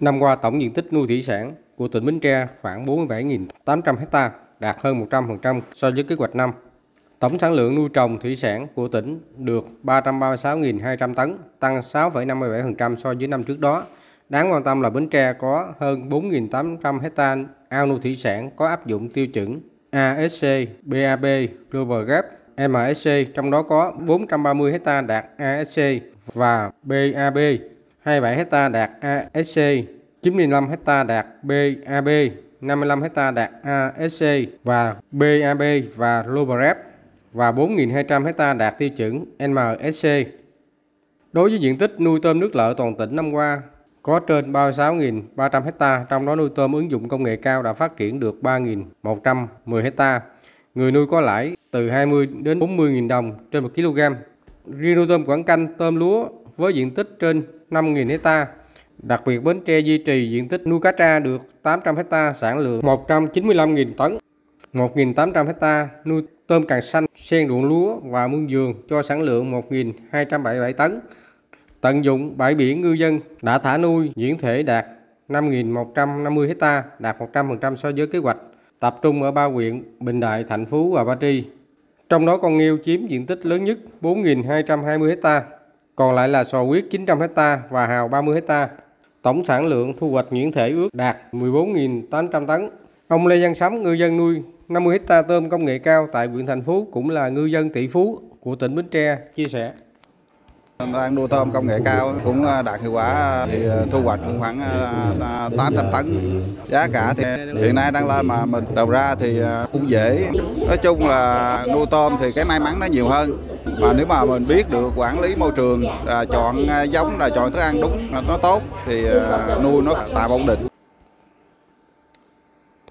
Năm qua tổng diện tích nuôi thủy sản của tỉnh Bến Tre khoảng 47.800 ha, đạt hơn 100% so với kế hoạch năm. Tổng sản lượng nuôi trồng thủy sản của tỉnh được 336.200 tấn, tăng 6,57% so với năm trước đó. Đáng quan tâm là Bến Tre có hơn 4.800 hecta ao nuôi thủy sản có áp dụng tiêu chuẩn ASC, BAB, Global Gap, MSC, trong đó có 430 hecta đạt ASC và BAB, 27 hecta đạt ASC, 95 hecta đạt BAB, 55 hecta đạt ASC và BAB và Global và 4.200 hecta đạt tiêu chuẩn MSC. Đối với diện tích nuôi tôm nước lợ toàn tỉnh năm qua, có trên 36.300 hecta, trong đó nuôi tôm ứng dụng công nghệ cao đã phát triển được 3.110 hecta. Người nuôi có lãi từ 20 đến 40.000 đồng trên 1 kg. Riêng nuôi tôm quảng canh, tôm lúa với diện tích trên 5.000 hecta. Đặc biệt Bến Tre duy trì diện tích nuôi cá tra được 800 hecta, sản lượng 195.000 tấn. 1.800 hecta nuôi tôm càng xanh, sen ruộng lúa và mương giường cho sản lượng 1.277 tấn. Tận dụng bãi biển ngư dân đã thả nuôi diễn thể đạt 5.150 hecta, đạt 100% so với kế hoạch, tập trung ở ba huyện Bình Đại, Thạnh Phú và Ba Tri. Trong đó con nghêu chiếm diện tích lớn nhất 4.220 hectare còn lại là sò huyết 900 ha và hào 30 ha Tổng sản lượng thu hoạch nhuyễn thể ước đạt 14.800 tấn. Ông Lê Văn Sắm, ngư dân nuôi 50 ha tôm công nghệ cao tại huyện Thành Phú cũng là ngư dân tỷ phú của tỉnh Bến Tre chia sẻ. Đang nuôi tôm công nghệ cao cũng à, đạt hiệu quả à, thì à, thu hoạch cũng khoảng 800 tấn. Giá cả thì hiện nay đang lên mà mình đầu ra thì cũng dễ. Nói chung là nuôi tôm thì cái may mắn nó nhiều hơn. Mà nếu mà mình biết được quản lý môi trường, là chọn giống, là chọn thức ăn đúng, nó tốt thì nuôi nó tạo ổn định.